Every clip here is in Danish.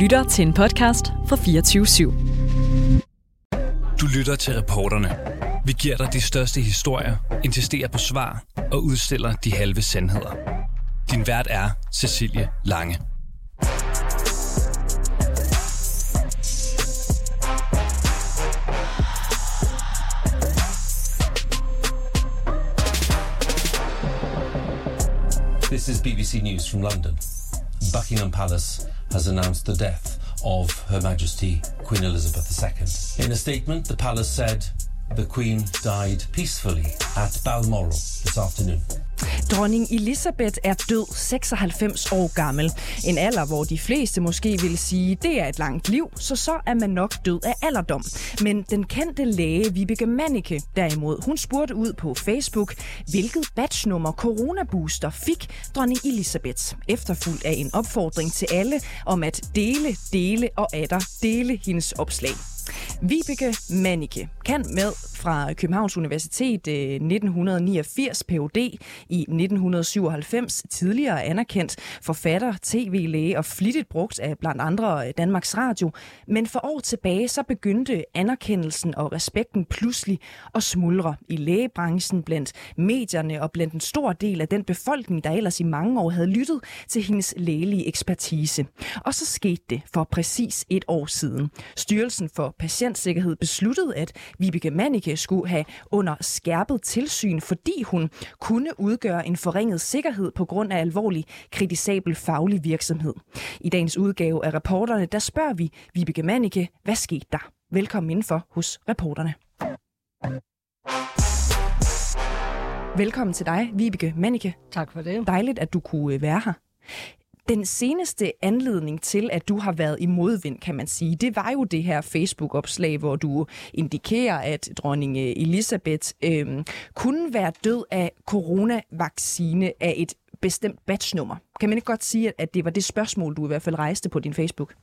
lytter til en podcast fra 24 /7. Du lytter til reporterne. Vi giver dig de største historier, insisterer på svar og udstiller de halve sandheder. Din vært er Cecilie Lange. This is BBC News from London. Buckingham Palace has announced the death of Her Majesty Queen Elizabeth II. In a statement, the palace said the Queen died peacefully at Balmoral this afternoon. Dronning Elisabeth er død 96 år gammel. En alder, hvor de fleste måske vil sige, det er et langt liv, så så er man nok død af alderdom. Men den kendte læge Vibeke Manneke derimod, hun spurgte ud på Facebook, hvilket batchnummer coronabooster fik dronning Elisabeth, efterfulgt af en opfordring til alle om at dele, dele og atter dele hendes opslag. Vibeke Manneke kan med fra Københavns Universitet øh, 1989 Ph.D. i 1997, tidligere anerkendt forfatter, tv-læge og flittigt brugt af blandt andre øh, Danmarks Radio. Men for år tilbage så begyndte anerkendelsen og respekten pludselig at smuldre i lægebranchen blandt medierne og blandt en stor del af den befolkning, der ellers i mange år havde lyttet til hendes lægelige ekspertise. Og så skete det for præcis et år siden. Styrelsen for Patientsikkerhed besluttede, at Vibeke skulle have under skærpet tilsyn, fordi hun kunne udgøre en forringet sikkerhed på grund af alvorlig kritisabel faglig virksomhed. I dagens udgave af reporterne, der spørger vi Vibeke Manneke, hvad skete der? Velkommen indenfor hos reporterne. Velkommen til dig, Vibeke Manneke. Tak for det. Dejligt, at du kunne være her. Den seneste anledning til, at du har været i modvind, kan man sige, det var jo det her Facebook-opslag, hvor du indikerer, at dronning øh, Elisabeth øh, kunne være død af coronavaccine af et bestemt batchnummer. Kan man ikke godt sige, at det var det spørgsmål, du i hvert fald rejste på din Facebook?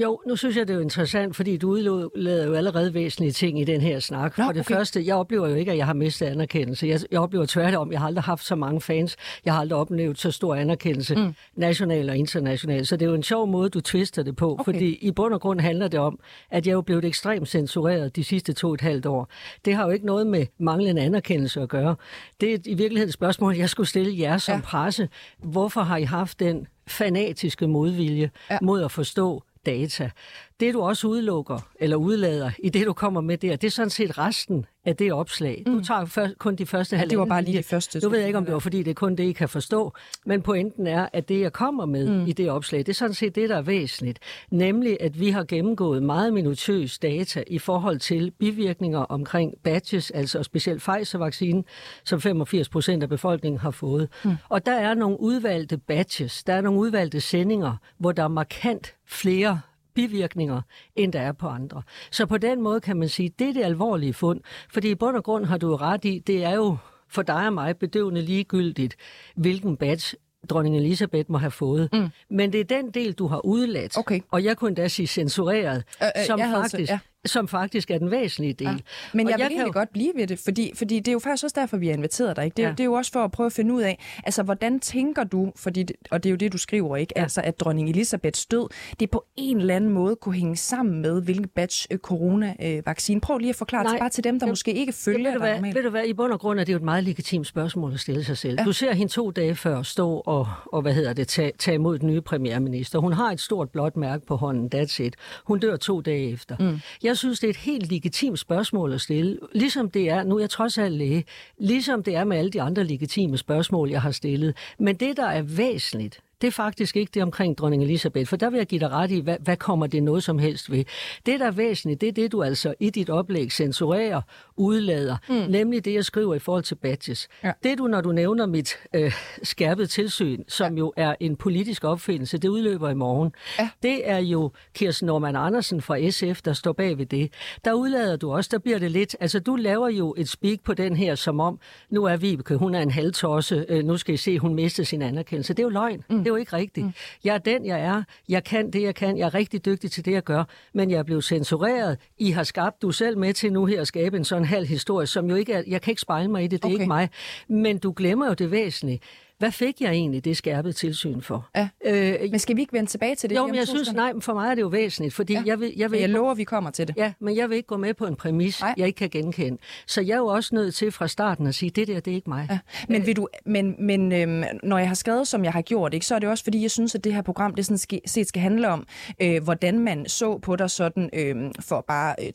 Jo, nu synes jeg, det er jo interessant, fordi du udlader jo allerede væsentlige ting i den her snak. Nå, For det okay. første, jeg oplever jo ikke, at jeg har mistet anerkendelse. Jeg, jeg oplever tværtom, jeg har aldrig haft så mange fans. Jeg har aldrig oplevet så stor anerkendelse, mm. national og international. Så det er jo en sjov måde, du twister det på. Okay. Fordi i bund og grund handler det om, at jeg er jo blevet ekstremt censureret de sidste to og et halvt år. Det har jo ikke noget med manglende anerkendelse at gøre. Det er i virkeligheden et spørgsmål, jeg skulle stille jer som ja. presse. Hvorfor har I haft den fanatiske modvilje ja. mod at forstå data. Det du også udelukker, eller udlader i det, du kommer med der, det er sådan set resten af det opslag. Mm. Du tager først, kun de første ja, det var bare lige de første. Du ved ikke, om det var, fordi det er kun det, I kan forstå. Men pointen er, at det, jeg kommer med mm. i det opslag, det er sådan set det, der er væsentligt. Nemlig, at vi har gennemgået meget minutiøs data i forhold til bivirkninger omkring batches, altså specielt Pfizer-vaccinen, som 85 procent af befolkningen har fået. Mm. Og der er nogle udvalgte batches, der er nogle udvalgte sendinger, hvor der er markant flere bivirkninger, end der er på andre. Så på den måde kan man sige, det er det alvorlige fund. Fordi i bund og grund har du ret i, det er jo for dig og mig bedøvende ligegyldigt, hvilken batch dronning Elisabeth må have fået. Mm. Men det er den del, du har udladt, okay. og jeg kunne da sige censureret, øh, øh, som faktisk... Altså, ja som faktisk er den væsentlige del. Ja. Men og jeg vil jeg egentlig jo... godt blive ved det, fordi, fordi det er jo faktisk også derfor, vi har inviteret dig. Ikke? Det, ja. det er jo også for at prøve at finde ud af, altså hvordan tænker du, fordi, og det er jo det, du skriver, ikke? Ja. Altså at dronning Elisabeths død, det på en eller anden måde kunne hænge sammen med, hvilken batch øh, corona-vaccine. Prøv lige at forklare Nej. det bare til dem, der ja. måske ikke følger ja, dig Ved du hvad, i bund og grund er det jo et meget legitimt spørgsmål at stille sig selv. Ja. Du ser hende to dage før stå og, og hvad hedder det, tage, tage imod den nye premierminister. Hun har et stort blåt mærke på hånden, that's it. Hun dør to dage efter. Mm. Jeg synes, det er et helt legitimt spørgsmål at stille. Ligesom det er, nu er jeg trods alt læge, ligesom det er med alle de andre legitime spørgsmål, jeg har stillet. Men det, der er væsentligt, det er faktisk ikke det omkring dronning Elisabeth, for der vil jeg give dig ret i, hvad, hvad kommer det noget som helst ved. Det, der er væsentligt, det er det, du altså i dit oplæg censurerer, udlader, mm. nemlig det, jeg skriver i forhold til badges. Ja. Det du, når du nævner mit øh, skærpet tilsyn, som ja. jo er en politisk opfindelse, det udløber i morgen, ja. det er jo Kirsten Norman Andersen fra SF, der står bag ved det. Der udlader du også, der bliver det lidt, altså du laver jo et speak på den her, som om, nu er Vibeke, hun er en halvtosse, øh, nu skal I se, hun mistede sin anerkendelse. Det er jo løgn. Mm. Det er jo ikke rigtigt. Mm. Jeg er den, jeg er. Jeg kan det, jeg kan. Jeg er rigtig dygtig til det, jeg gør. Men jeg er blevet censureret. I har skabt, du selv med til nu her at skabe en sådan halv historie, som jo ikke er, jeg kan ikke spejle mig i det, det er okay. ikke mig. Men du glemmer jo det væsentlige. Hvad fik jeg egentlig det skærpede tilsyn for? Ja. Øh, Men skal vi ikke vende tilbage til det? jo, om men jeg synes, nej, for mig er det jo væsentligt, fordi Ja. jeg vil, jeg vil Jeg lover, vi kommer til det. Ja, men jeg vil ikke gå med på en præmis, Nej. Jeg ikke kan genkende. Så jeg er jo også nødt til fra starten at sige, det der, det er ikke mig. Ja. Men, vil du, men, men øhm, når jeg har skrevet, som jeg har gjort, ikke, så er det også, fordi jeg synes, at det her program det sådan skal, set skal handle om, øh, hvordan man så på dig sådan øh, for bare øh,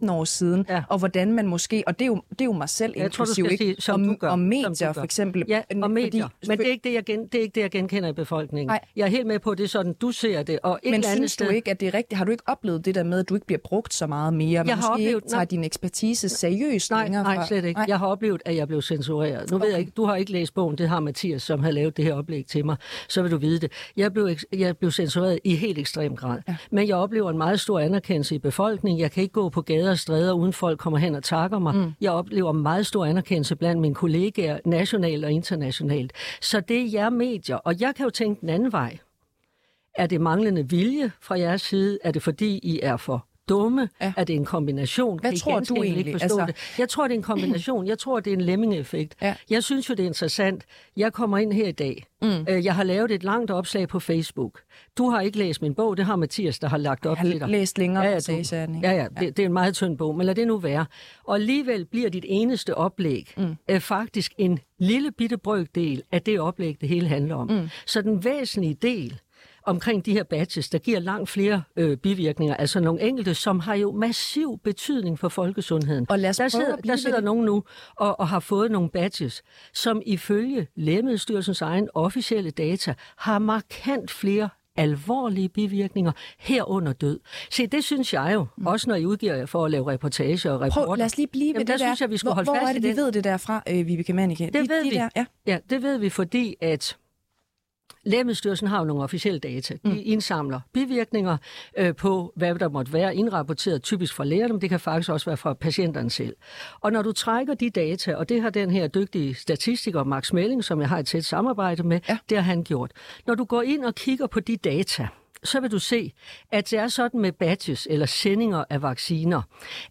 12-15 år siden, Ja. og hvordan man måske, og det er jo, det er jo mig selv Jeg tror, du ikke? sige, som om, du gør. om som medier du gør. for eksempel. Ja, Øh, og medier. fordi- men det er, ikke det, jeg gen, det er ikke det, jeg genkender i befolkningen. Nej. Jeg er helt med på, at det er sådan, du ser det. Og et Men andet synes du sted, ikke, at det er rigtigt? Har du ikke oplevet det der med, at du ikke bliver brugt så meget mere? Man Jeg har oplevet- ikke tager nej. din ekspertise seriøst Nej, længere nej, fra. slet ikke. Nej. Jeg har oplevet, at jeg blev censureret. Nu okay. ved jeg ikke, du har ikke læst bogen, det har Mathias, som har lavet det her oplæg til mig. Så vil du vide det. Jeg blev, jeg blev censureret i helt ekstrem grad. Ja. Men jeg oplever en meget stor anerkendelse i befolkningen. Jeg kan ikke gå på gader og stræder, uden folk kommer hen og takker mig. Mm. Jeg oplever meget stor anerkendelse blandt mine kollegaer, nationalt og internationalt. Så det er jer medier. Og jeg kan jo tænke den anden vej. Er det manglende vilje fra jeres side? Er det fordi, I er for dumme? Ja. Er det en kombination? Hvad kan tror du egentlig? Ikke Altså- det? Jeg tror, det er en kombination. Jeg tror, det er en lemming-effekt. Ja. Jeg synes jo, det er interessant. Jeg kommer ind her i dag. Mm. Jeg har lavet et langt opslag på Facebook. Du har ikke læst min bog. Det har Mathias, der har lagt op Jeg har til dig. læst længere ja, ja, du, ja, ja, det, det er en meget tynd bog, men lad det nu være. Og alligevel bliver dit eneste oplæg mm. øh, faktisk en lille bitte brøkdel af det oplæg, det hele handler om. Mm. Så den væsentlige del omkring de her badges, der giver langt flere øh, bivirkninger, altså nogle enkelte, som har jo massiv betydning for folkesundheden. Og lad os der sidder, der sidder det. nogen nu og, og har fået nogle badges, som ifølge Lægemiddelstyrelsens egen officielle data har markant flere alvorlige bivirkninger herunder død. Se, det synes jeg jo, mm. også når I udgiver jer for at lave reportager og rapporter. Prøv, lad os lige blive ved Jamen, det der der. synes jeg, vi skulle hvor, holde hvor fast er det, i vi den. ved det der fra, øh, Vibeke Mannicke? Det de, ved de vi. Der, ja. Ja, det ved vi, fordi at Lægemiddelstyrelsen har jo nogle officielle data. De mm. indsamler bivirkninger øh, på, hvad der måtte være indrapporteret, typisk fra lægerne, men det kan faktisk også være fra patienterne selv. Og når du trækker de data, og det har den her dygtige statistiker, Max Melling, som jeg har et tæt samarbejde med, Ja. det har han gjort. Når du går ind og kigger på de data, så vil du se, at det er sådan med badges eller sendinger af vacciner,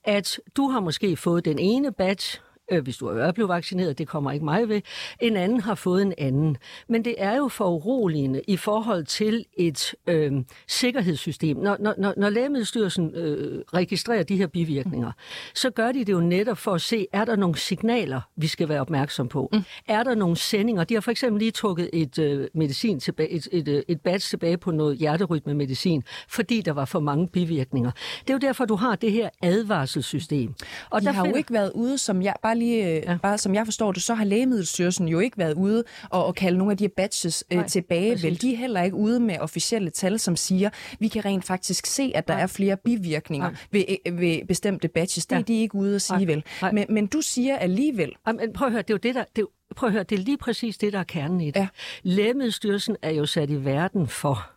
at du har måske fået den ene badge, øh, hvis du er blevet vaccineret, det kommer ikke mig ved. En anden har fået en anden. Men det er jo for uroligende i forhold til et øh, sikkerhedssystem. Når, når, når, Lægemiddelstyrelsen øh, registrerer de her bivirkninger, så gør de det jo netop for at se, er der nogle signaler, vi skal være opmærksom på? Mm. Er der nogle sendinger? De har for eksempel lige trukket et øh, medicin tilbage, et, et, øh, et badge tilbage på noget hjerterytmemedicin, fordi der var for mange bivirkninger. Det er jo derfor, du har det her advarselssystem. Og De der har jo finder- ikke været ude, som jeg, bare lige, ja. Ja. bare som jeg forstår det, så har Lægemiddelstyrelsen jo ikke været ude og, og kalde nogle af de her badges øh, Nej, tilbage. præcis. Vel, de er heller ikke ude med officielle tal, som siger, vi kan rent faktisk se, at der Nej. er flere bivirkninger ved, øh, ved bestemte badges. Det er Ja. de ikke ude at sige, Nej. vel. Nej. Men, men du siger alligevel, Jamen, prøv at høre, det er jo det, der... Det er prøv at høre, det er lige præcis det, der er kernen i det. Ja. Lægemiddelstyrelsen er jo sat i verden for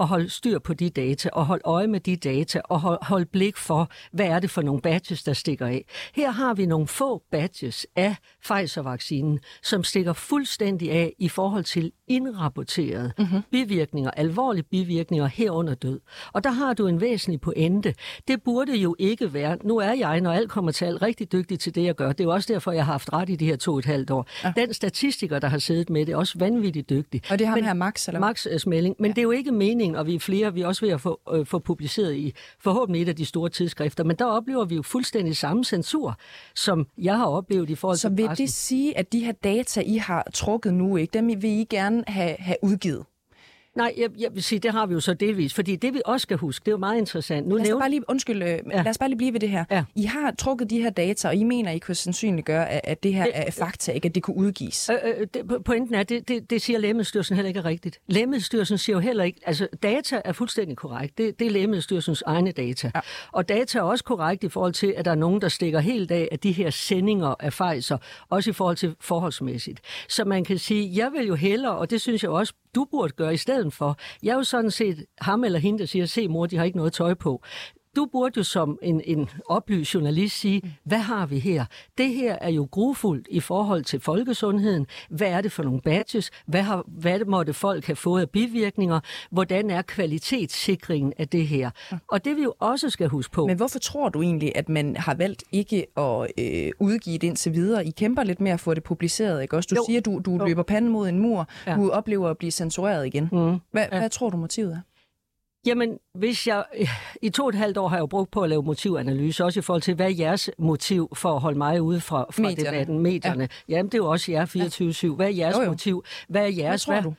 at holde styr på de data, og holde øje med de data, og holde, holde blik for, hvad er det for nogle badges, der stikker af. Her har vi nogle få badges af Pfizer-vaccinen, som stikker fuldstændig af i forhold til indrapporterede mm-hmm. bivirkninger, alvorlige bivirkninger herunder død. Og der har du en væsentlig pointe. Det burde jo ikke være, nu er jeg, når alt kommer til alt, rigtig dygtig til det, jeg gør. Det er jo også derfor, jeg har haft ret i de her to og et halvt år. Ja. Den statistiker, der har siddet med det, er også vanvittigt dygtig. og det har her Max, eller? Max øh, Smelling. Men ja. det er jo ikke meningen, og vi er flere, vi er også ved at få, øh, få publiceret i forhåbentlig et af de store tidsskrifter, men der oplever vi jo fuldstændig samme censur, som jeg har oplevet i forhold Så til vil pressen. det sige, at de her data, I har trukket nu, ikke, dem vil I gerne have, have udgivet? Nej, jeg, jeg vil sige, det har vi jo så delvis, fordi det vi også skal huske, det er jo meget interessant. Nu Lad os, da nævner bare lige, undskyld, ja. lad os bare lige blive ved det her. Ja. I har trukket de her data, og I mener, I kunne sandsynliggøre, at, at det her er fakta, ikke at det kunne udgives. Øh, øh, det, po- pointen er, det, det, det siger Lægemiddelstyrelsen heller ikke er rigtigt. Lægemiddelstyrelsen siger jo heller ikke, altså data er fuldstændig korrekt. Det, det er Lægemiddelstyrelsens egne data. Ja. Og data er også korrekt i forhold til, at der er nogen, der stikker helt af af de her sendinger af Pfizer, også i forhold til forholdsmæssigt. Så man kan sige, jeg vil jo hellere, og det synes jeg også, du burde gøre i stedet for. Jeg er jo sådan set ham eller hende, der siger, se mor, de har ikke noget tøj på du burde jo som en, en oplyst journalist sige, hvad har vi her? Det her er jo grufuldt i forhold til folkesundheden. Hvad er det for nogle badges? Hvad, har, hvad måtte folk have fået af bivirkninger? Hvordan er kvalitetssikringen af det her? Og det vi jo også skal huske på. Men hvorfor tror du egentlig, at man har valgt ikke at øh, udgive det indtil videre? I kæmper lidt med at få det publiceret, ikke også? Du jo. siger, du, du løber panden mod en mur. Ja. Du oplever at blive censureret igen. Mm. Hvad, ja. hvad tror du motivet er? Jamen, hvis jeg... I to og et halvt år har jeg jo brugt på at lave motivanalyse, også i forhold til, hvad er jeres motiv for at holde mig ude fra, fra medierne. debatten, medierne. Ja. Jamen, det er jo også jer 24-7. Hvad er jeres jo, jo. motiv? Hvad er jeres... Hvad tror du?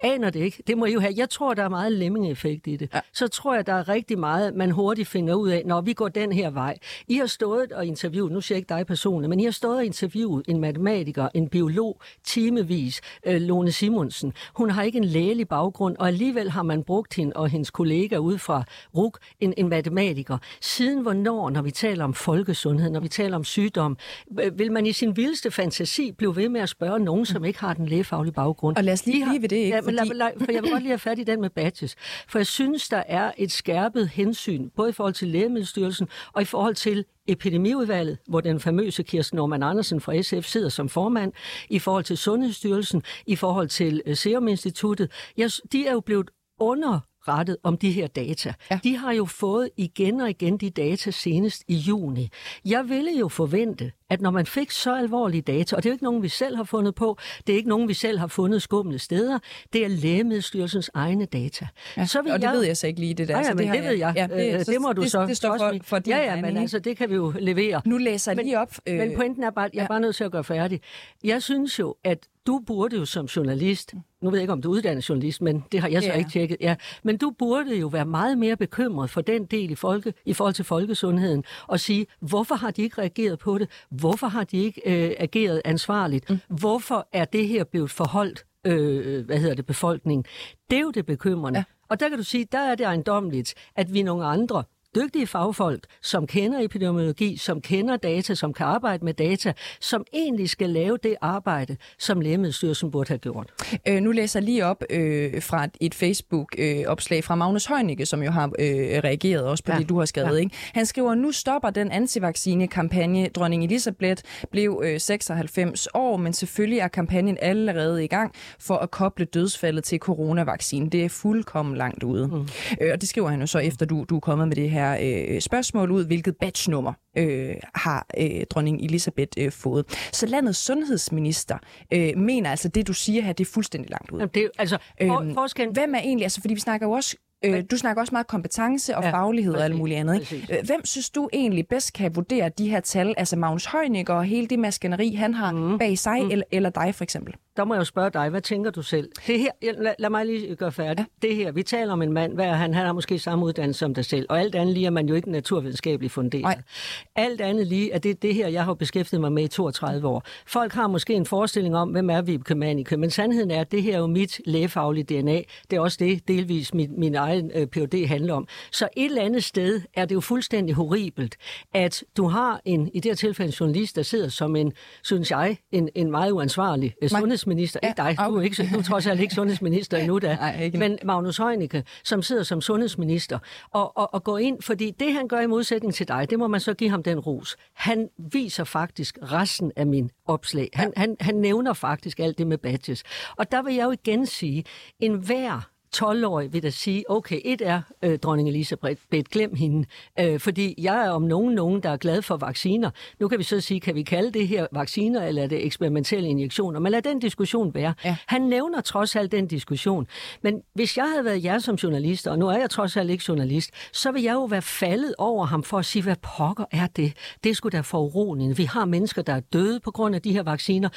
Aner det ikke. Det må I jo have. Jeg tror, der er meget lemming-effekt i det. Ja. Så tror jeg, der er rigtig meget, man hurtigt finder ud af, når vi går den her vej. I har stået og interviewet, nu siger jeg ikke dig personligt, men I har stået og interviewet en matematiker, en biolog, timevis, øh, Lone Simonsen. Hun har ikke en lægelig baggrund, og alligevel har man brugt hende og hendes kollega ud fra RUK, en, en matematiker. Siden hvornår, når vi taler om folkesundhed, når vi taler om sygdom, vil man i sin vildeste fantasi blive ved med at spørge nogen, som ikke har den lægefaglige baggrund? Og lad os lige blive ved det, ikke? Ja, men lad, for jeg vil godt lige have fat i den med badges. For jeg synes, der er et skærpet hensyn, både i forhold til Lægemiddelstyrelsen og i forhold til epidemiudvalget, hvor den famøse Kirsten Norman Andersen fra SF sidder som formand, i forhold til Sundhedsstyrelsen, i forhold til øh, Serum Instituttet. De er jo blevet under rettet om de her data. Ja. De har jo fået igen og igen de data senest i juni. Jeg ville jo forvente, at når man fik så alvorlige data, og det er jo ikke nogen, vi selv har fundet på, det er ikke nogen, vi selv har fundet skumle steder, det er Lægemiddelstyrelsens egne data. Ja, så vil og det jeg... ved jeg så ikke lige, det der. Ja, ja, men det, det ved jeg. Ja, det, øh, det må du det, så det står for, for Ja, ja, men altså, det kan vi jo levere. Nu læser jeg lige op. Øh... Men pointen er bare, jeg er bare nødt til at gøre færdig. Jeg synes jo, at du burde jo som journalist, nu ved jeg ikke, om du er uddannet journalist, men det har jeg så ja. ikke tjekket, ja, men du burde jo være meget mere bekymret for den del i, folke, i forhold til folkesundheden, og sige, hvorfor har de ikke reageret på det? Hvorfor har de ikke øh, ageret ansvarligt? Mm. Hvorfor er det her blevet forholdt, øh, hvad hedder det, befolkningen? Det er jo det bekymrende. Ja. Og der kan du sige, der er det ejendomligt, at vi nogle andre, dygtige fagfolk, som kender epidemiologi, som kender data, som kan arbejde med data, som egentlig skal lave det arbejde, som Lægemiddelstyrelsen burde have gjort. Øh, nu læser jeg lige op øh, fra et Facebook-opslag øh, fra Magnus Heunicke, som jo har øh, reageret også på ja. det, du har skrevet. Ja. Ikke? Han skriver, nu stopper den antivaccinekampagne. Dronning Elisabeth blev øh, 96 år, men selvfølgelig er kampagnen allerede i gang for at koble dødsfaldet til coronavaccinen. Det er fuldkommen langt ude. Mm. Øh, og det skriver han jo så efter, du, du er kommet med det her øh, spørgsmål ud, hvilket batchnummer øh, har øh, dronning Elisabeth øh, fået. Så landets sundhedsminister øh, mener altså, det du siger her, det er fuldstændig langt ud. Jamen, det er, altså, for, øhm, forskellen... Hvem er egentlig, altså fordi vi snakker jo også Øh, du snakker også meget kompetence og ja, faglighed præcis, og alt muligt andet. Ikke? Øh, hvem synes du egentlig bedst kan vurdere de her tal? Altså Magnus Heunicke og hele det maskineri, han har mm. bag sig, mm. eller, eller dig for eksempel? Der må jeg jo spørge dig, hvad tænker du selv? Det her, lad, lad mig lige gøre færdigt. Ja. Det her, vi taler om en mand, hvad er han? Han har måske samme uddannelse som dig selv, og alt andet lige er man jo ikke naturvidenskabeligt funderet. Nej. Alt andet lige er det, det her, jeg har beskæftiget mig med i 32 år. Folk har måske en forestilling om, hvem er Vibeke Manike, men sandheden er, at det her er jo mit lægefaglige DNA. Det er også det, delvis min, min egen øh, PhD handler om. Så et eller andet sted er det jo fuldstændig horribelt, at du har en, i det her tilfælde en journalist, der sidder som en, synes jeg, en, en meget uansvarlig øh, sundhedsminister. Ja, ikke dig, okay. du er, ikke, du er trods alt ikke sundhedsminister endnu da. Nej, ikke. Men Magnus Heunicke, som sidder som sundhedsminister, og, og, og går ind, fordi det han gør i modsætning til dig, det må man så give ham den ros. Han viser faktisk resten af min opslag. Han, ja. han, han nævner faktisk alt det med badges. Og der vil jeg jo igen sige, en hver 12-årig vil da sige, okay, et er øh, dronning Elisabeth, glem hende, øh, fordi jeg er om nogen nogen, der er glad for vacciner. Nu kan vi så sige, kan vi kalde det her vacciner, eller er det eksperimentelle injektioner? Men lad den diskussion være. Ja. Han nævner trods alt den diskussion. Men hvis jeg havde været jer som journalist, og nu er jeg trods alt ikke journalist, så vil jeg jo være faldet over ham for at sige, hvad pokker er det? Det skulle da for uroligende. Vi har mennesker, der er døde på grund af de her vacciner.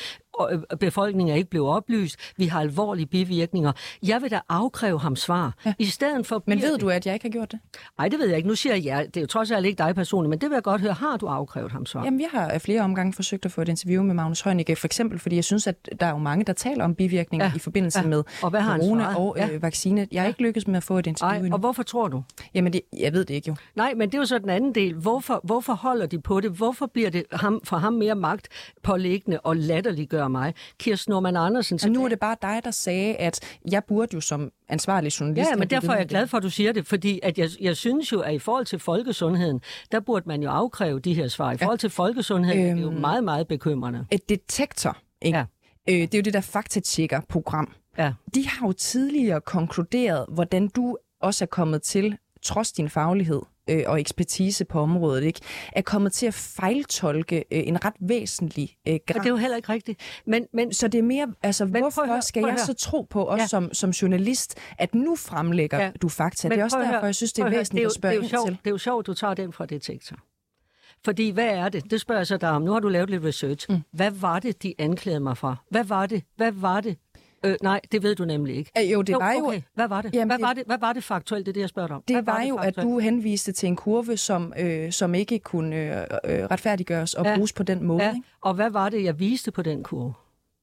Øh, befolkningen er ikke blevet oplyst, vi har alvorlige bivirkninger. Jeg vil da afkræve ham svar. Ja. I stedet for... Men ved du, at jeg ikke har gjort det? Nej, det ved jeg ikke. Nu siger jeg ja. Det er jo trods alt ikke dig personligt, men det vil jeg godt høre. Har du afkrævet ham svar? Jamen, jeg har flere omgange forsøgt at få et interview med Magnus Heunicke, for eksempel, fordi jeg synes, at der er jo mange, der taler om bivirkninger ja. i forbindelse ja. med og hvad har corona og øh, ja. vaccine. Jeg har ikke lykkes med at få et interview Ej, og hvorfor tror du? Jamen, det, jeg ved det ikke jo. Nej, men det er jo så den anden del. Hvorfor, hvorfor holder de på det? Hvorfor bliver det ham, for ham mere magt pålæggende og latterliggøre mig. Kirsten Norman Andersen... Og nu er det bare dig, der sagde, at jeg burde jo som ansvarlig journalist... Ja, men derfor er jeg glad for, at du siger det, fordi at jeg, jeg synes jo, at i forhold til folkesundheden, der burde man jo afkræve de her svar. I forhold til folkesundheden øhm, er det jo øhm, meget, meget bekymrende. Et detektor, ikke? Ja. Øh, det er jo det der faktatjekker-program. Ja. De har jo tidligere konkluderet, hvordan du også er kommet til, trods din faglighed, øh, og ekspertise på området, ikke, er kommet til at fejltolke øh, en ret væsentlig øh, grad. Og det er jo heller ikke rigtigt. Men, men, så det er mere, altså men hvorfor høre, skal jeg så tro på os ja. som, som journalist, at nu fremlægger ja. du fakta? Men det er også derfor, jeg synes, det er væsentligt at spørge det er jo sjovt, til. Det er jo sjovt, du tager den fra detektor. Fordi hvad er det? Det spørger jeg så dig om. Nu har du lavet lidt research. Mm. Hvad var det, de anklagede mig fra? Hvad var det? Hvad var det, Øh, nej, det ved du nemlig ikke. Øh, jo, det var jo... Okay. Hvad var det? Jamen, hvad. Var det? hvad var det faktuelt, det det, jeg spørger om? Det var, var det jo, faktuelt? at du henviste til en kurve, som, øh, som ikke kunne øh, øh, retfærdiggøres og ja. bruges på den måde. Ja. Ikke? Og hvad var det, jeg viste på den kurve?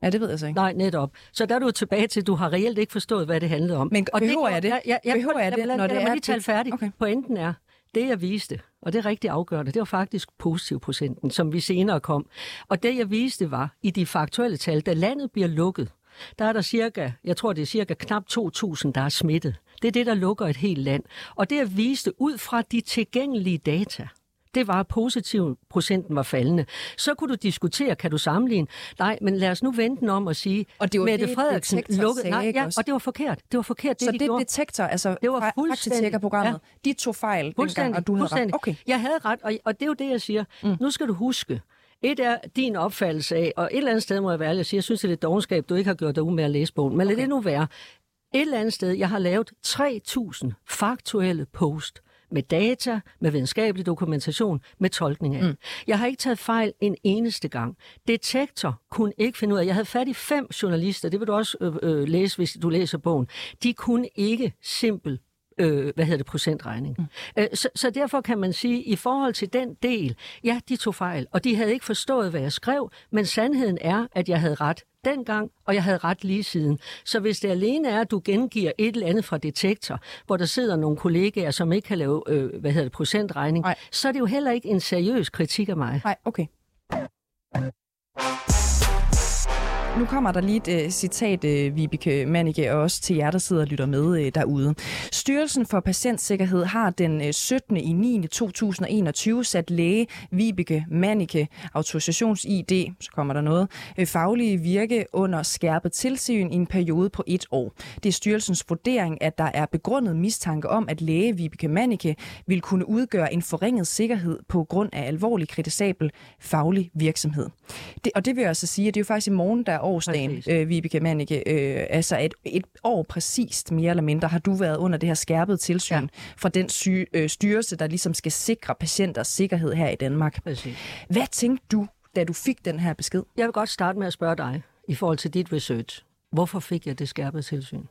Ja, det ved jeg så ikke. Nej, netop. Så der er du tilbage til, at du har reelt ikke forstået, hvad det handlede om. Men og behøver det, jeg det? Ja, ja, ja, behøver jeg det, når det er... lige tale færdigt. Okay. Pointen er, det jeg viste, og det er rigtig afgørende, det var faktisk positivprocenten, som vi senere kom. Og det jeg viste var, i de faktuelle tal, da landet bliver lukket, der er der cirka, jeg tror det er cirka knap 2.000, der er smittet. Det er det, der lukker et helt land. Og det er vist ud fra de tilgængelige data det var, at positiv procenten var faldende. Så kunne du diskutere, kan du sammenligne? Nej, men lad os nu vente om og sige, og det var Mette det, Frederiksen lukkede... Nej, ja, og det var forkert. Det var forkert, det Så de det detektor, altså det var fuldstændig programmet, ja. de tog fejl dengang, og du havde ret. Okay. Jeg havde ret, og, og det er jo det, jeg siger. Mm. Nu skal du huske, et er din opfattelse af, og et eller andet sted må jeg være ærlig sige, jeg synes, det er lidt dogenskab, du ikke har gjort dig ud med at læse bogen. Men okay. lad det nu være. Et eller andet sted, jeg har lavet 3.000 faktuelle post med data, med videnskabelig dokumentation, med tolkning af. Mm. Jeg har ikke taget fejl en eneste gang. Detektor kunne ikke finde ud af, jeg havde fat i fem journalister, det vil du også øh, øh, læse, hvis du læser bogen. De kunne ikke simpelt øh, hvad hedder det, procentregning. Mm. Øh, så, så derfor kan man sige, i forhold til den del, ja, de tog fejl, og de havde ikke forstået, hvad jeg skrev, men sandheden er, at jeg havde ret dengang, og jeg havde ret lige siden. Så hvis det alene er, at du gengiver et eller andet fra detektor, hvor der sidder nogle kollegaer, som ikke kan lave, øh, hvad hedder det, procentregning, Nej. så er det jo heller ikke en seriøs kritik af mig. Nej, okay. Nu kommer der lige et uh, citat, uh, Vibeke Manike, og også til jer, der sidder og lytter med uh, derude. Styrelsen for Patientsikkerhed har den uh, 17. i 9. 2021 sat læge Vibeke Manike, autorisations-ID, så kommer der noget, uh, faglige virke under skærpet tilsyn i en periode på et år. Det er styrelsens vurdering, at der er begrundet mistanke om, at læge Vibeke Manike vil kunne udgøre en forringet sikkerhed på grund af alvorlig kritisabel faglig virksomhed. Det, og det vil jeg altså sige, at det er jo faktisk i morgen, der årsdagen, øh, Vibeke Manike. Øh, altså et, et år præcist, mere eller mindre, har du været under det her skærpede tilsyn ja. fra den sy, øh, styrelse, der ligesom skal sikre patienters sikkerhed her i Danmark. Præcis. Hvad tænkte du, da du fik den her besked? Jeg vil godt starte med at spørge dig, i forhold til dit research. Hvorfor fik jeg det skærpede tilsyn?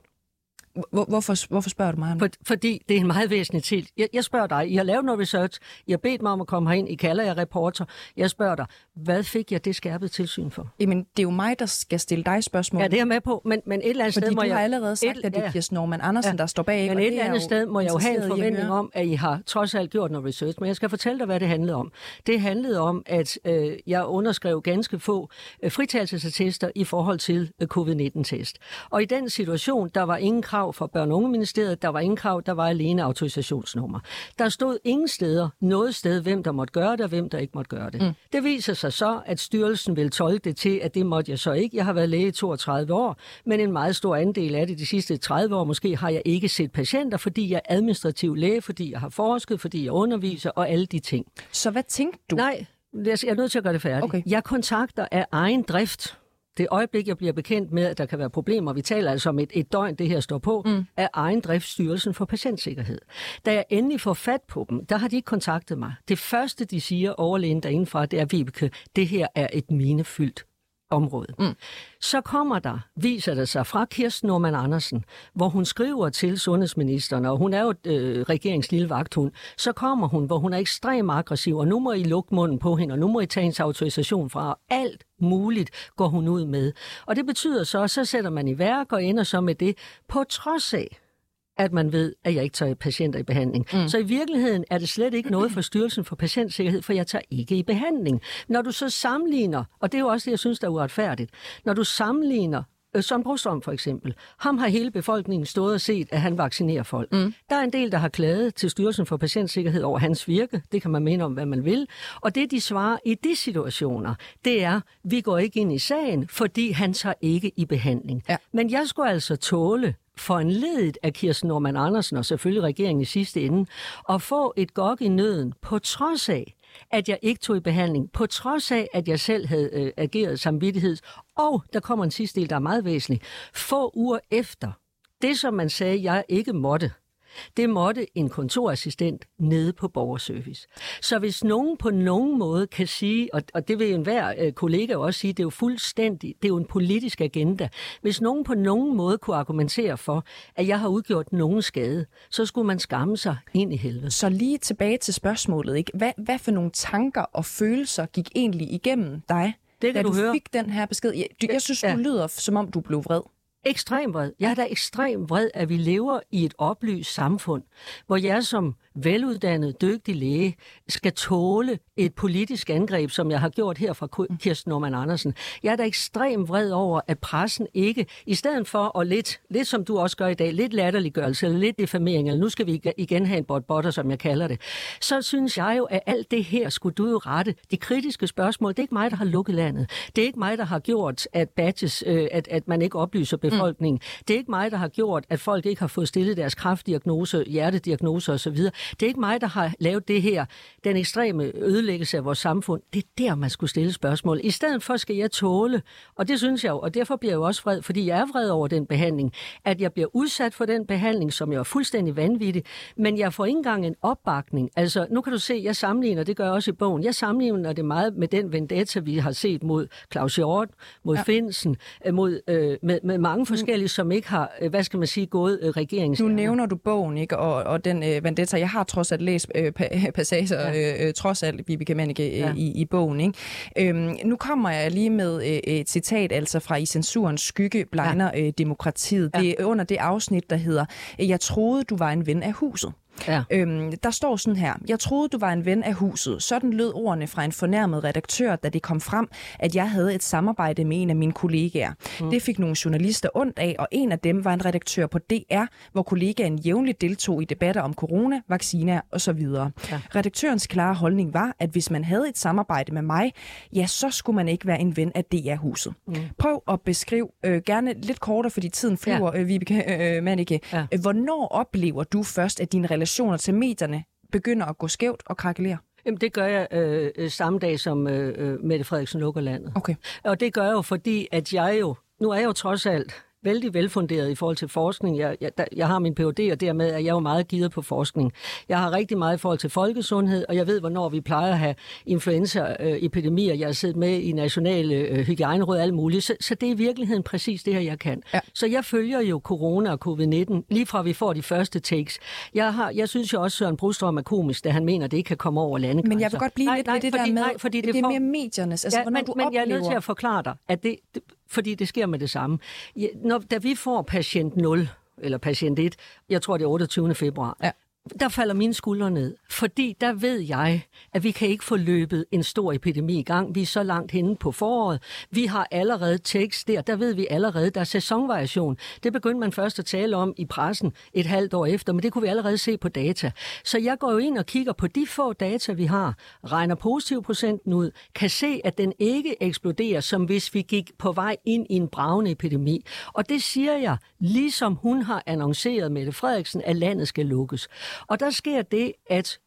Hvor, hvorfor, hvorfor spørger du mig om For, fordi det er en meget væsentlig til. Jeg, jeg spørger dig, I har lavet noget research, I har bedt mig om at komme herind, I kalder jer reporter. Jeg spørger dig, hvad fik jeg det skærpet tilsyn for? Jamen, det er jo mig, der skal stille dig spørgsmål. Ja, det er jeg med på, men, men et eller andet fordi sted må jeg... du har allerede sagt, et, at det er Kirsten Norman Andersen, ja. der står bag. Men et eller andet sted må jeg jo have en forventning om, at I har trods alt gjort noget research. Men jeg skal fortælle dig, hvad det handlede om. Det handlede om, at øh, jeg underskrev ganske få øh, fritagelsesattester i forhold til øh, covid-19-test. Og i den situation, der var ingen krav for børn og unge ministeriet, der var ingen krav, der var alene autorisationsnummer. Der stod ingen steder, noget sted, hvem der måtte gøre det, og hvem der ikke måtte gøre det. Mm. Det viser sig så, at styrelsen vil tolke det til, at det måtte jeg så ikke. Jeg har været læge i 32 år, men en meget stor andel af det de sidste 30 år måske har jeg ikke set patienter, fordi jeg er administrativ læge, fordi jeg har forsket, fordi jeg underviser og alle de ting. Så hvad tænkte du? Nej, jeg er nødt til at gøre det færdigt. Okay. Jeg kontakter af egen drift det øjeblik, jeg bliver bekendt med, at der kan være problemer, vi taler altså om et, et døgn, det her står på, mm. er egen driftsstyrelsen for patientsikkerhed. Da jeg endelig får fat på dem, der har de ikke kontaktet mig. Det første, de siger overlægen derindefra, det er, Vibeke, det her er et minefyldt område. Mm. Så kommer der, viser det sig fra Kirsten Norman Andersen, hvor hun skriver til sundhedsministeren, og hun er jo øh, regeringens lille vagthund, så kommer hun, hvor hun er ekstremt aggressiv, og nu må I lukke munden på hende, og nu må I tage hendes autorisation fra, og alt muligt går hun ud med. Og det betyder så, så sætter man i værk og ender så med det, på trods af, at man ved, at jeg ikke tager patienter i behandling. Mm. Så i virkeligheden er det slet ikke noget for Styrelsen for Patientsikkerhed, for jeg tager ikke i behandling. Når du så sammenligner, og det er jo også det, jeg synes, der er uretfærdigt, når du sammenligner Søren Brostrøm for eksempel. Ham har hele befolkningen stået og set, at han vaccinerer folk. Mm. Der er en del, der har klaget til Styrelsen for Patientsikkerhed over hans virke. Det kan man mene om, hvad man vil. Og det, de svarer i de situationer, det er, vi går ikke ind i sagen, fordi han tager ikke i behandling. Ja. Men jeg skulle altså tåle for en ledet af Kirsten Norman Andersen og selvfølgelig regeringen i sidste ende, at få et gok i nøden på trods af, at jeg ikke tog i behandling, på trods af, at jeg selv havde øh, ageret samvittighed. Og der kommer en sidste del, der er meget væsentlig. Få uger efter, det som man sagde, jeg ikke måtte, det måtte en kontorassistent nede på borgerservice. Så hvis nogen på nogen måde kan sige, og, og det vil enhver øh, kollega også sige, det er jo fuldstændig, det er jo en politisk agenda. Hvis nogen på nogen måde kunne argumentere for, at jeg har udgjort nogen skade, så skulle man skamme sig ind i helvede. Så lige tilbage til spørgsmålet, ikke? Hvad, hvad for nogle tanker og følelser gik egentlig igennem dig, det kan da du, du høre. fik den her besked? Jeg, jeg synes, du lyder, som om du blev vred. Ekstrem vred. Jeg er da ekstrem vred, at vi lever i et oplyst samfund, hvor jeg som veluddannet, dygtig læge skal tåle et politisk angreb, som jeg har gjort her fra Kirsten Norman Andersen. Jeg er da ekstrem vred over, at pressen ikke, i stedet for og lidt, lidt som du også gør i dag, lidt latterliggørelse eller lidt defamering, eller nu skal vi igen have en bot som jeg kalder det, så synes jeg jo, at alt det her skulle du jo rette. De kritiske spørgsmål, det er ikke mig, der har lukket landet. Det er ikke mig, der har gjort, at badges, øh, at, at man ikke oplyser befolkningen. Mm. Det er ikke mig, der har gjort, at folk ikke har fået stillet deres kraftdiagnose, hjertediagnose osv. Det er ikke mig, der har lavet det her, den ekstreme ødelæggelse af vores samfund. Det er der, man skulle stille spørgsmål. I stedet for skal jeg tåle, og det synes jeg jo, og derfor bliver jeg jo også vred, fordi jeg er vred over den behandling, at jeg bliver udsat for den behandling, som jeg er fuldstændig vanvittig, men jeg får ikke engang en opbakning. Altså, nu kan du se, jeg sammenligner, det gør jeg også i bogen, jeg sammenligner det meget med den vendetta, vi har set mod Claus Hjort, mod ja. Finsen, øh, mod, øh, med, med mange forskellige, som ikke har, øh, hvad skal man sige, gået øh, regeringens... Nu nævner du bogen, ikke, og, og den øh, vendetta, jeg har trods alt læst øh, passager, ja. øh, trods alt, Vibeke Mannicke, øh, ja. i, i bogen. Ikke? Øhm, nu kommer jeg lige med øh, et citat altså fra I censurens skygge blegner ja. øh, demokratiet. Det er under det afsnit, der hedder, jeg troede, du var en ven af huset. Ja. Øhm, der står sådan her. Jeg troede, du var en ven af huset. Sådan lød ordene fra en fornærmet redaktør, da det kom frem, at jeg havde et samarbejde med en af mine kollegaer. Mm. Det fik nogle journalister ondt af, og en af dem var en redaktør på DR, hvor kollegaen jævnligt deltog i debatter om corona, vacciner osv. Ja. Redaktørens klare holdning var, at hvis man havde et samarbejde med mig, ja, så skulle man ikke være en ven af DR-huset. Mm. Prøv at beskrive, øh, gerne lidt kortere, fordi tiden flyver, ja. øh, Vibeke øh, Manike. Ja. Hvornår oplever du først, at din relation relationer til medierne begynder at gå skævt og krakelere? Jamen, det gør jeg øh, øh, samme dag, som øh, øh, Mette Frederiksen lukker landet. Okay. Og det gør jeg jo, fordi at jeg jo, nu er jeg jo trods alt vældig velfunderet i forhold til forskning. Jeg, jeg, jeg har min Ph.D., og dermed er jeg jo meget givet på forskning. Jeg har rigtig meget i forhold til folkesundhed, og jeg ved, hvornår vi plejer at have influenza-epidemier. Jeg har siddet med i nationale øh, hygiejneråd og alt muligt. Så, så det er i virkeligheden præcis det her, jeg kan. Ja. Så jeg følger jo corona og covid-19, lige fra vi får de første takes. Jeg, har, jeg synes jo også, at Søren Brostrøm er komisk, da han mener, at det ikke kan komme over landet. Men jeg vil godt blive nej, lidt nej, ved det fordi, der med, nej, fordi det, det er får... mere mediernes. Altså, ja, men, du men oplever... jeg er nødt til at forklare dig, at det, det fordi det sker med det samme. Ja, når, da vi får patient 0, eller patient 1, jeg tror det er 28. februar, ja der falder mine skuldre ned, fordi der ved jeg, at vi kan ikke få løbet en stor epidemi i gang. Vi er så langt henne på foråret. Vi har allerede tekst der, der ved vi allerede, der er sæsonvariation. Det begyndte man først at tale om i pressen et halvt år efter, men det kunne vi allerede se på data. Så jeg går jo ind og kigger på de få data, vi har, regner positiv procenten ud, kan se, at den ikke eksploderer, som hvis vi gik på vej ind i en bravende epidemi. Og det siger jeg, ligesom hun har annonceret, Mette Frederiksen, at landet skal lukkes. Og der sker det, at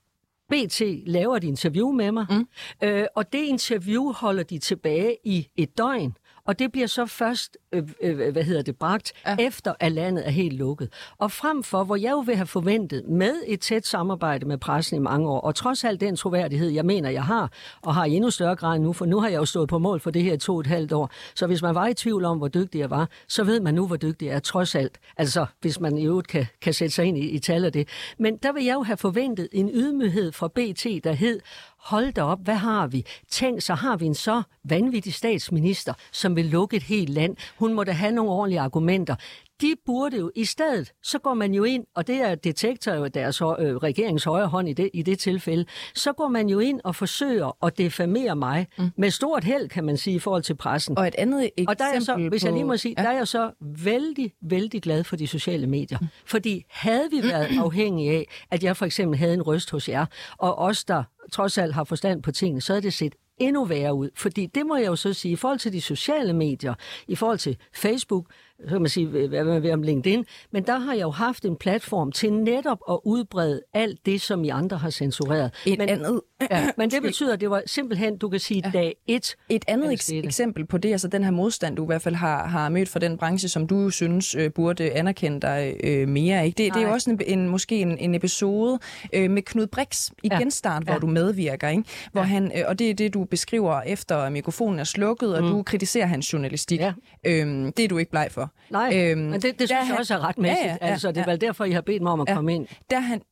BT laver et interview med mig, mm. øh, og det interview holder de tilbage i et døgn. Og det bliver så først, øh, øh, hvad hedder det, bragt, ja. efter at landet er helt lukket. Og frem for, hvor jeg jo vil have forventet, med et tæt samarbejde med pressen i mange år, og trods alt den troværdighed, jeg mener, jeg har, og har i endnu større grad nu, for nu har jeg jo stået på mål for det her i to og et halvt år. Så hvis man var i tvivl om, hvor dygtig jeg var, så ved man nu, hvor dygtig jeg er, trods alt. Altså, hvis man i øvrigt kan, kan sætte sig ind i, i tal af det. Men der vil jeg jo have forventet en ydmyghed fra BT, der hed, hold da op, hvad har vi? Tænk, så har vi en så vanvittig statsminister, som vil lukke et helt land. Hun må da have nogle ordentlige argumenter de burde jo i stedet, så går man jo ind, og det er detektor jo deres øh, regeringens højre hånd i det, i det tilfælde, så går man jo ind og forsøger at defamere mig mm. med stort held, kan man sige, i forhold til pressen. Og et andet eksempel Og der er så, hvis jeg lige må sige, ja. der er jeg så vældig, vældig glad for de sociale medier. Mm. Fordi havde vi været afhængige af, at jeg for eksempel havde en røst hos jer, og os, der trods alt har forstand på tingene, så er det set endnu værre ud. Fordi det må jeg jo så sige, i forhold til de sociale medier, i forhold til Facebook, så kan man sige, hvad man vil om LinkedIn, men der har jeg jo haft en platform til netop at udbrede alt det, som I andre har censureret. Et men, andet, ja, men det betyder, at det var simpelthen, du kan sige, ja. dag et. Et andet eks- eksempel på det, altså den her modstand, du i hvert fald har, har mødt fra den branche, som du synes øh, burde anerkende dig øh, mere. Ikke? Det, det er jo også en, en, måske en, en episode øh, med Knud Brix i Ja. genstart, hvor Ja. du medvirker. Ikke? Hvor han, øh, og det er det, du beskriver efter mikrofonen er slukket, og du kritiserer hans journalistik. Ja. Øhm, det er du ikke bleg for. Nej, Øhm, men det, det synes jeg han- også er retmæssigt. Ja, ja, ja, altså, det er ja. vel derfor, I har bedt mig om at Ja. komme ind. Der er han,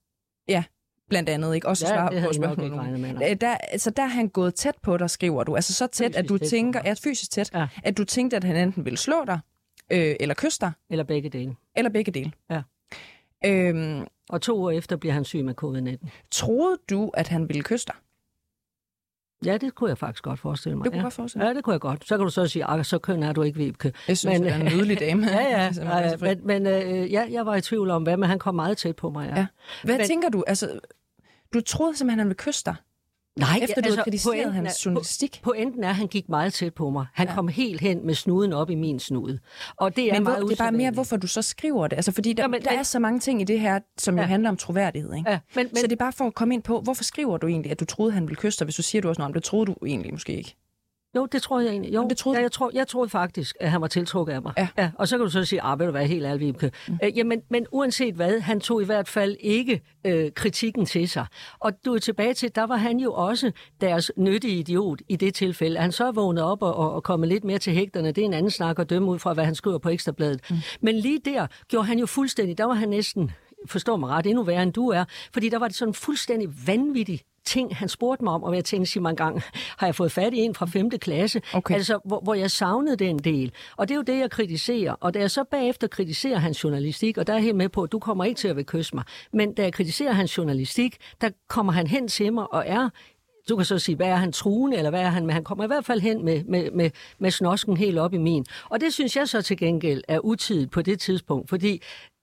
ja, blandt andet, ikke? Også Ja, svare på spørgsmål. med. Øh, Der, altså, der er han gået tæt på dig, skriver du. Altså så tæt, Fysisk at du tæt tænker, ja, fysisk tæt, Ja. at du tænkte, at han enten ville slå dig, øh, eller kysse dig, Eller begge dele. eller begge dele. Ja. Øhm, Og to år efter bliver han syg med covid-19. troede du, at han ville kysse dig? Ja, det kunne jeg faktisk godt forestille mig. Det kunne ja. jeg godt forestille mig. Ja, det kunne jeg godt. Så kan du så sige, at så køn er du ikke, Vibeke. Jeg synes, Men- det er en nydelig dame. Ja, ja. Men men øh, ja, jeg var i tvivl om hvad, men han kom meget tæt på mig. Ja. Ja. Hvad men- tænker du? Altså, du troede simpelthen, han ville kysse dig, Nej, efter du havde kritiseret pointen hans journalistik? Po- pointen er, at han gik meget tæt på mig. Han Ja. kom helt hen med snuden op i min snude. Og det er Men meget hvor, det er bare mere, hvorfor du så skriver det. Altså, fordi der, Ja, men- der men- er så mange ting i det her, som jo Ja. handler om troværdighed. Ikke? Ja, men, men, Så det er bare for at komme ind på, hvorfor skriver du egentlig, at du troede, han ville kysse dig, hvis du siger, du også noget om det, troede du egentlig måske ikke? Jo, det tror jeg egentlig. Jo, det troede ja, jeg, tror, jeg troede faktisk, at han var tiltrukket af mig. Ja. ja og så kan du så sige, ah, vil du være helt ærlig. Mm. Øh, jamen, men uanset hvad, han tog i hvert fald ikke øh, kritikken til sig. Og du er tilbage til, der var han jo også deres nyttige idiot i det tilfælde. Han så vågnede op og, og, og kommet lidt mere til hægterne. Det er en anden snak at dømme ud fra, hvad han skriver på Ekstrabladet. Mm. Men lige der gjorde han jo fuldstændig, der var han næsten, forstår mig ret, endnu værre end du er. Fordi der var det sådan fuldstændig vanvittigt ting, han spurgte mig om, og jeg tænkte, sig mig en gang, har jeg fået fat i en fra 5. klasse? Okay. Altså, hvor, hvor jeg savnede den del. Og det er jo det, jeg kritiserer. Og da jeg så bagefter kritiserer hans journalistik, og der er helt med på, at du kommer ikke til at vil kysse mig, men da jeg kritiserer hans journalistik, der kommer han hen til mig og er du kan så sige, hvad er han truende, eller hvad er han, men han kommer i hvert fald hen med, med, med, med snosken helt op i min. Og det synes jeg så til gengæld er utidigt på det tidspunkt, fordi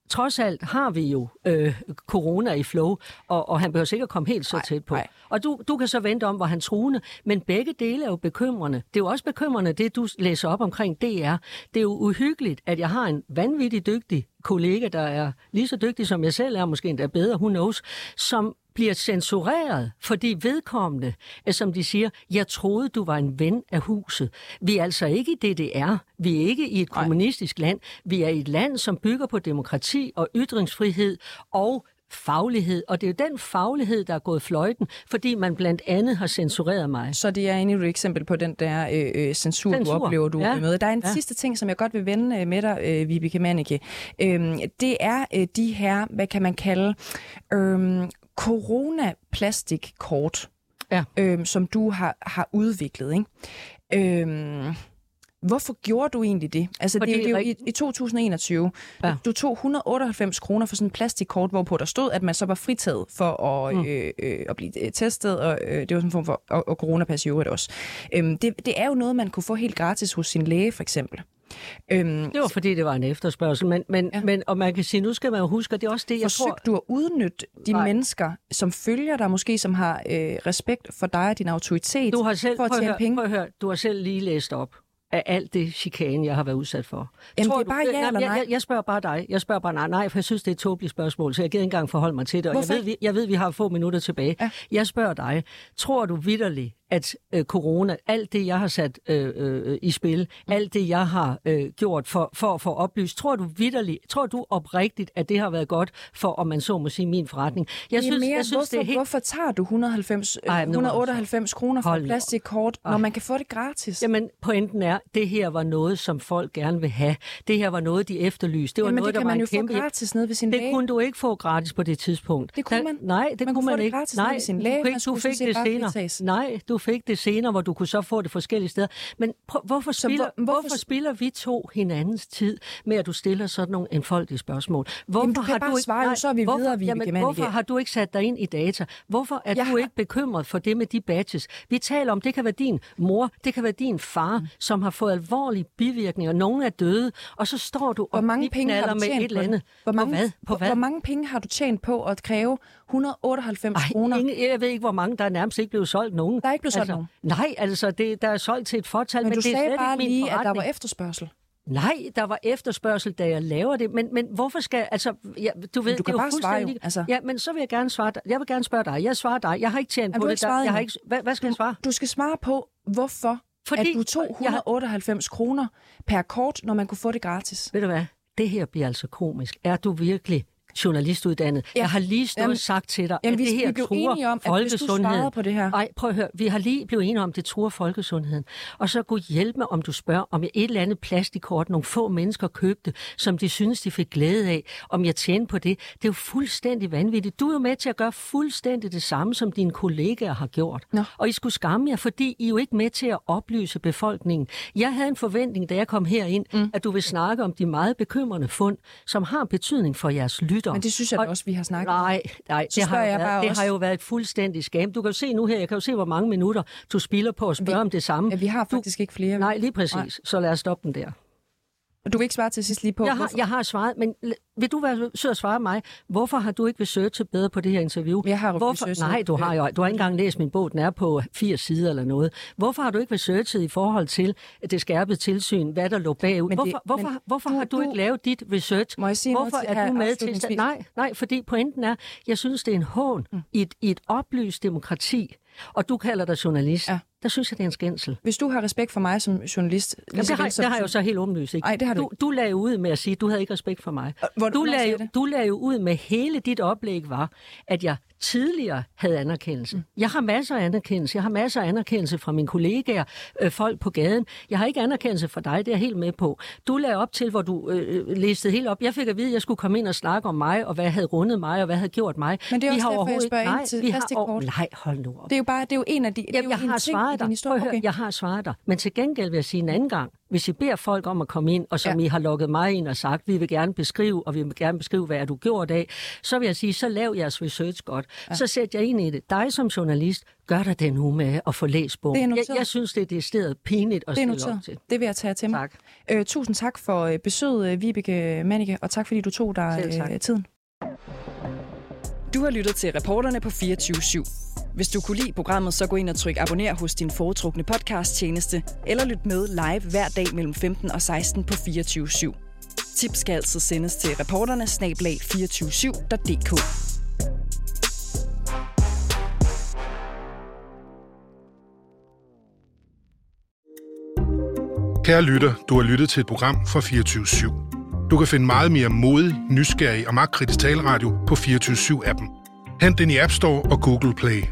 trods alt har vi jo øh, corona i flow, og, og han behøver sikkert komme helt så Nej, tæt på. nej. Og du, du kan så vente om, hvor han truende, men begge dele er jo bekymrende. Det er jo også bekymrende, det du læser op omkring DR. Det er jo uhyggeligt, at jeg har en vanvittig dygtig kollega, der er lige så dygtig som jeg selv er, måske endda bedre, who knows, som bliver censureret, fordi vedkommende, som de siger, jeg troede, du var en ven af huset. Vi er altså ikke i DDR. Vi er ikke i et kommunistisk land. Vi er i et land, som bygger på demokrati og ytringsfrihed og faglighed, og det er jo den faglighed, der er gået fløjten, fordi man blandt andet har censureret mig. Så det er endnu et eksempel på den der øh, øh, censur, censur, Censur, du oplever, du ja. med. Der er en Ja. sidste ting, som jeg godt vil vende øh, med dig, øh, Vibeke Mannicke. Øhm, det er øh, de her, hvad kan man kalde, øhm, coronaplastikkort, Ja. øhm, som du har, har udviklet. Ikke? Øhm, Hvorfor gjorde du egentlig det? Altså, Fordi det, det er jo i, i 2021. Ja. Du tog 198 kroner for sådan en plastikkort, hvorpå der stod, at man så var fritaget for at, Mm. øh, øh, at blive øh, testet, og øh, det var sådan en form for og, og coronapas i øvrigt også. Øhm, det, det er jo noget, man kunne få helt gratis hos sin læge, for eksempel. Øhm, Det var fordi, det var en efterspørgsel, men, men, ja. Men og man kan sige, nu skal man jo huske, at det er også det, jeg tror... Forsøgte du at udnytte de Nej. Mennesker, som følger dig, måske som har øh, respekt for dig og din autoritet, Du har selv, for at tjene høre, penge? prøv at høre, du har selv lige læst op af alt det chikane, jeg har været udsat for. Jamen, Tror det er bare ja eller jeg, nej. jeg, jeg spørger bare dig. Jeg spørger bare nej, nej, for jeg synes, det er et tåbeligt spørgsmål, så jeg gider ikke engang forholde mig til det. Og jeg ved, vi, jeg ved, vi har få minutter tilbage. Ja. Jeg spørger dig, tror du vidderligt, at øh, corona, alt det, jeg har sat øh, øh, i spil, alt det, jeg har øh, gjort for, for at få oplyst, tror du vidderligt, tror du oprigtigt, at det har været godt for, om man så må sige, min forretning? Jeg det synes, mere, jeg synes, hvorfor, det er helt... hvorfor tager du 190, Ej, 198 kroner for et plastikkort, når man kan få det gratis? Jamen, pointen er, det her var noget, som folk gerne vil have. Det her var noget, de efterlyste. Det var Jamen, noget, det kan der man var jo kæmpe... få gratis nede ved sin det læge. Det kunne du ikke få gratis på det tidspunkt. Det kunne man. Da, nej, det man kunne man få ikke. Gratis nej, ved sin læge. du, ikke, du fik det senere. Nej, du fik det senere, hvor du kunne så få det forskellige steder. Men prøv, hvorfor, spiller, hvor, hvorfor... hvorfor spiller vi to hinandens tid med, at du stiller sådan nogle enfoldige spørgsmål? Hvorfor Jamen, du har du ikke, svare, nej, så er vi hvorfor, videre, vi jamen, hvorfor har du ikke sat dig ind i data? Hvorfor er jeg du har... ikke bekymret for det med de badges? Vi taler om, det kan være din mor, det kan være din far, mm. som har fået alvorlige bivirkninger. Nogle er døde, og så står du hvor og mange penge har du med et eller andet. Hvor mange, på hvad? På hvad? Hvor mange penge har du tjent på at kræve 198 Ej, kroner? Ingen, jeg ved ikke, hvor mange, der er nærmest ikke blevet solgt nogen. Der er ikke blevet solgt altså, nogen? Nej, altså, det, der er solgt til et fortal, men, men du det er sagde slet bare ikke lige, forretning. at der var efterspørgsel. Nej, der var efterspørgsel, da jeg laver det. Men, men hvorfor skal... Altså, ja, du ved, men du kan det er bare svare jo. Altså. Ja, men så vil jeg gerne svare dig. Jeg vil gerne spørge dig. Jeg svarer dig. Jeg har ikke tjent er på det. Der, jeg har ikke, hvad, hvad skal du, jeg svare? Du skal svare på, hvorfor Fordi, at du tog 198 jeg... kroner per kort, når man kunne få det gratis. Ved du hvad? Det her bliver altså komisk. Er du virkelig journalistuddannet. Ja. Jeg har lige stået og sagt til dig, jamen, at det her vi truer enige om, folkesundheden. på det her. Nej, prøv at høre. Vi har lige blevet enige om, at det truer folkesundheden. Og så kunne hjælpe mig, om du spørger, om jeg et eller andet plastikkort, nogle få mennesker købte, som de synes, de fik glæde af, om jeg tjener på det. Det er jo fuldstændig vanvittigt. Du er jo med til at gøre fuldstændig det samme, som dine kollegaer har gjort. Nå. Og I skulle skamme jer, fordi I er jo ikke med til at oplyse befolkningen. Jeg havde en forventning, da jeg kom herind, mm. at du vil snakke om de meget bekymrende fund, som har betydning for jeres lytter. Men det synes jeg og, også, vi har snakket Nej, nej Så det, har, jeg været, det også. har jo været et fuldstændigt skam. Du kan jo se nu her, jeg kan jo se, hvor mange minutter du spilder på at spørge vi, om det samme. Ja, vi har faktisk du, ikke flere. Nej, lige præcis. Nej. Så lad os stoppe den der. Du vil ikke svare til sidst lige på, jeg har, hvorfor? Jeg har svaret, men vil du være sød at svare mig? Hvorfor har du ikke researchet bedre på det her interview? Jeg har Hvorfor? Nej, du har jo du har ikke engang læst min bog. Den er på fire sider eller noget. Hvorfor har du ikke researchet i forhold til det skærpede tilsyn? Hvad der lå bagud? Men hvorfor det, hvorfor, men hvorfor har du, du ikke lavet dit research? Må jeg sige hvorfor noget er du med til... til Nej, nej, fordi pointen er, jeg synes, det er en hån mm. i, et, i et oplyst demokrati. Og du kalder dig journalist. Ja. Der synes jeg, det er en skændsel. Hvis du har respekt for mig som journalist... Jamen, det, har, det har jeg jo så helt åbenlyst ikke. Ej, det har du, du, du lagde ud med at sige, at du havde ikke respekt for mig. Hvor, du, lagde, du lagde jo ud med hele dit oplæg var, at jeg tidligere havde anerkendelse. Mm. Jeg har masser af anerkendelse. Jeg har masser af anerkendelse fra mine kollegaer, øh, folk på gaden. Jeg har ikke anerkendelse fra dig, det er jeg helt med på. Du lagde op til, hvor du øh, læste helt op. Jeg fik at vide, at jeg skulle komme ind og snakke om mig, og hvad havde rundet mig, og hvad havde gjort mig. Men det er vi også derfor, jeg spørger nej, ind til plastikkort. Nej, hold nu op. Det er jo bare det er jo en af de Jamen, jeg har svaret dig. Historie. Okay. Jeg har svaret dig. Men til gengæld vil jeg sige en anden gang, hvis I beder folk om at komme ind, og som ja. I har lukket mig ind og sagt, vi vil gerne beskrive, og vi vil gerne beskrive, hvad er du gjort af, så vil jeg sige, så lav jeres research godt. Ja. Så sæt jeg ind i det. Dig som journalist, gør dig den med at få læst bogen. Jeg, jeg synes, det er det stedet pinligt at det er stille op til. Det vil jeg tage til mig. Tak. Øh, tusind tak for øh, besøget, Vibeke Manike, og tak fordi du tog dig øh, tiden. Du har lyttet til reporterne på 24 /7. Hvis du kunne lide programmet, så gå ind og tryk abonner hos din foretrukne podcast-tjeneste, eller lyt med live hver dag mellem 15 og 16 på 24 /7. Tips skal altid sendes til reporterne snablag 247.dk. Kære lytter, du har lyttet til et program fra 24 /7. Du kan finde meget mere modig, nysgerrig og magtkritisk taleradio på 24 7 appen Hent den i App Store og Google Play.